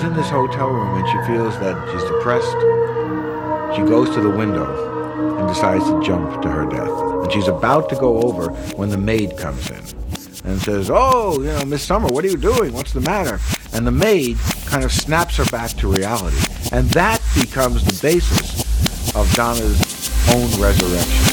she's in this hotel room and she feels that she's depressed. She goes to the window and decides to jump to her death. And she's about to go over when the maid comes in and says, Oh, you know, Miss Summer, what are you doing? What's the matter? And the maid kind of snaps her back to reality. And that becomes the basis of Donna's own resurrection.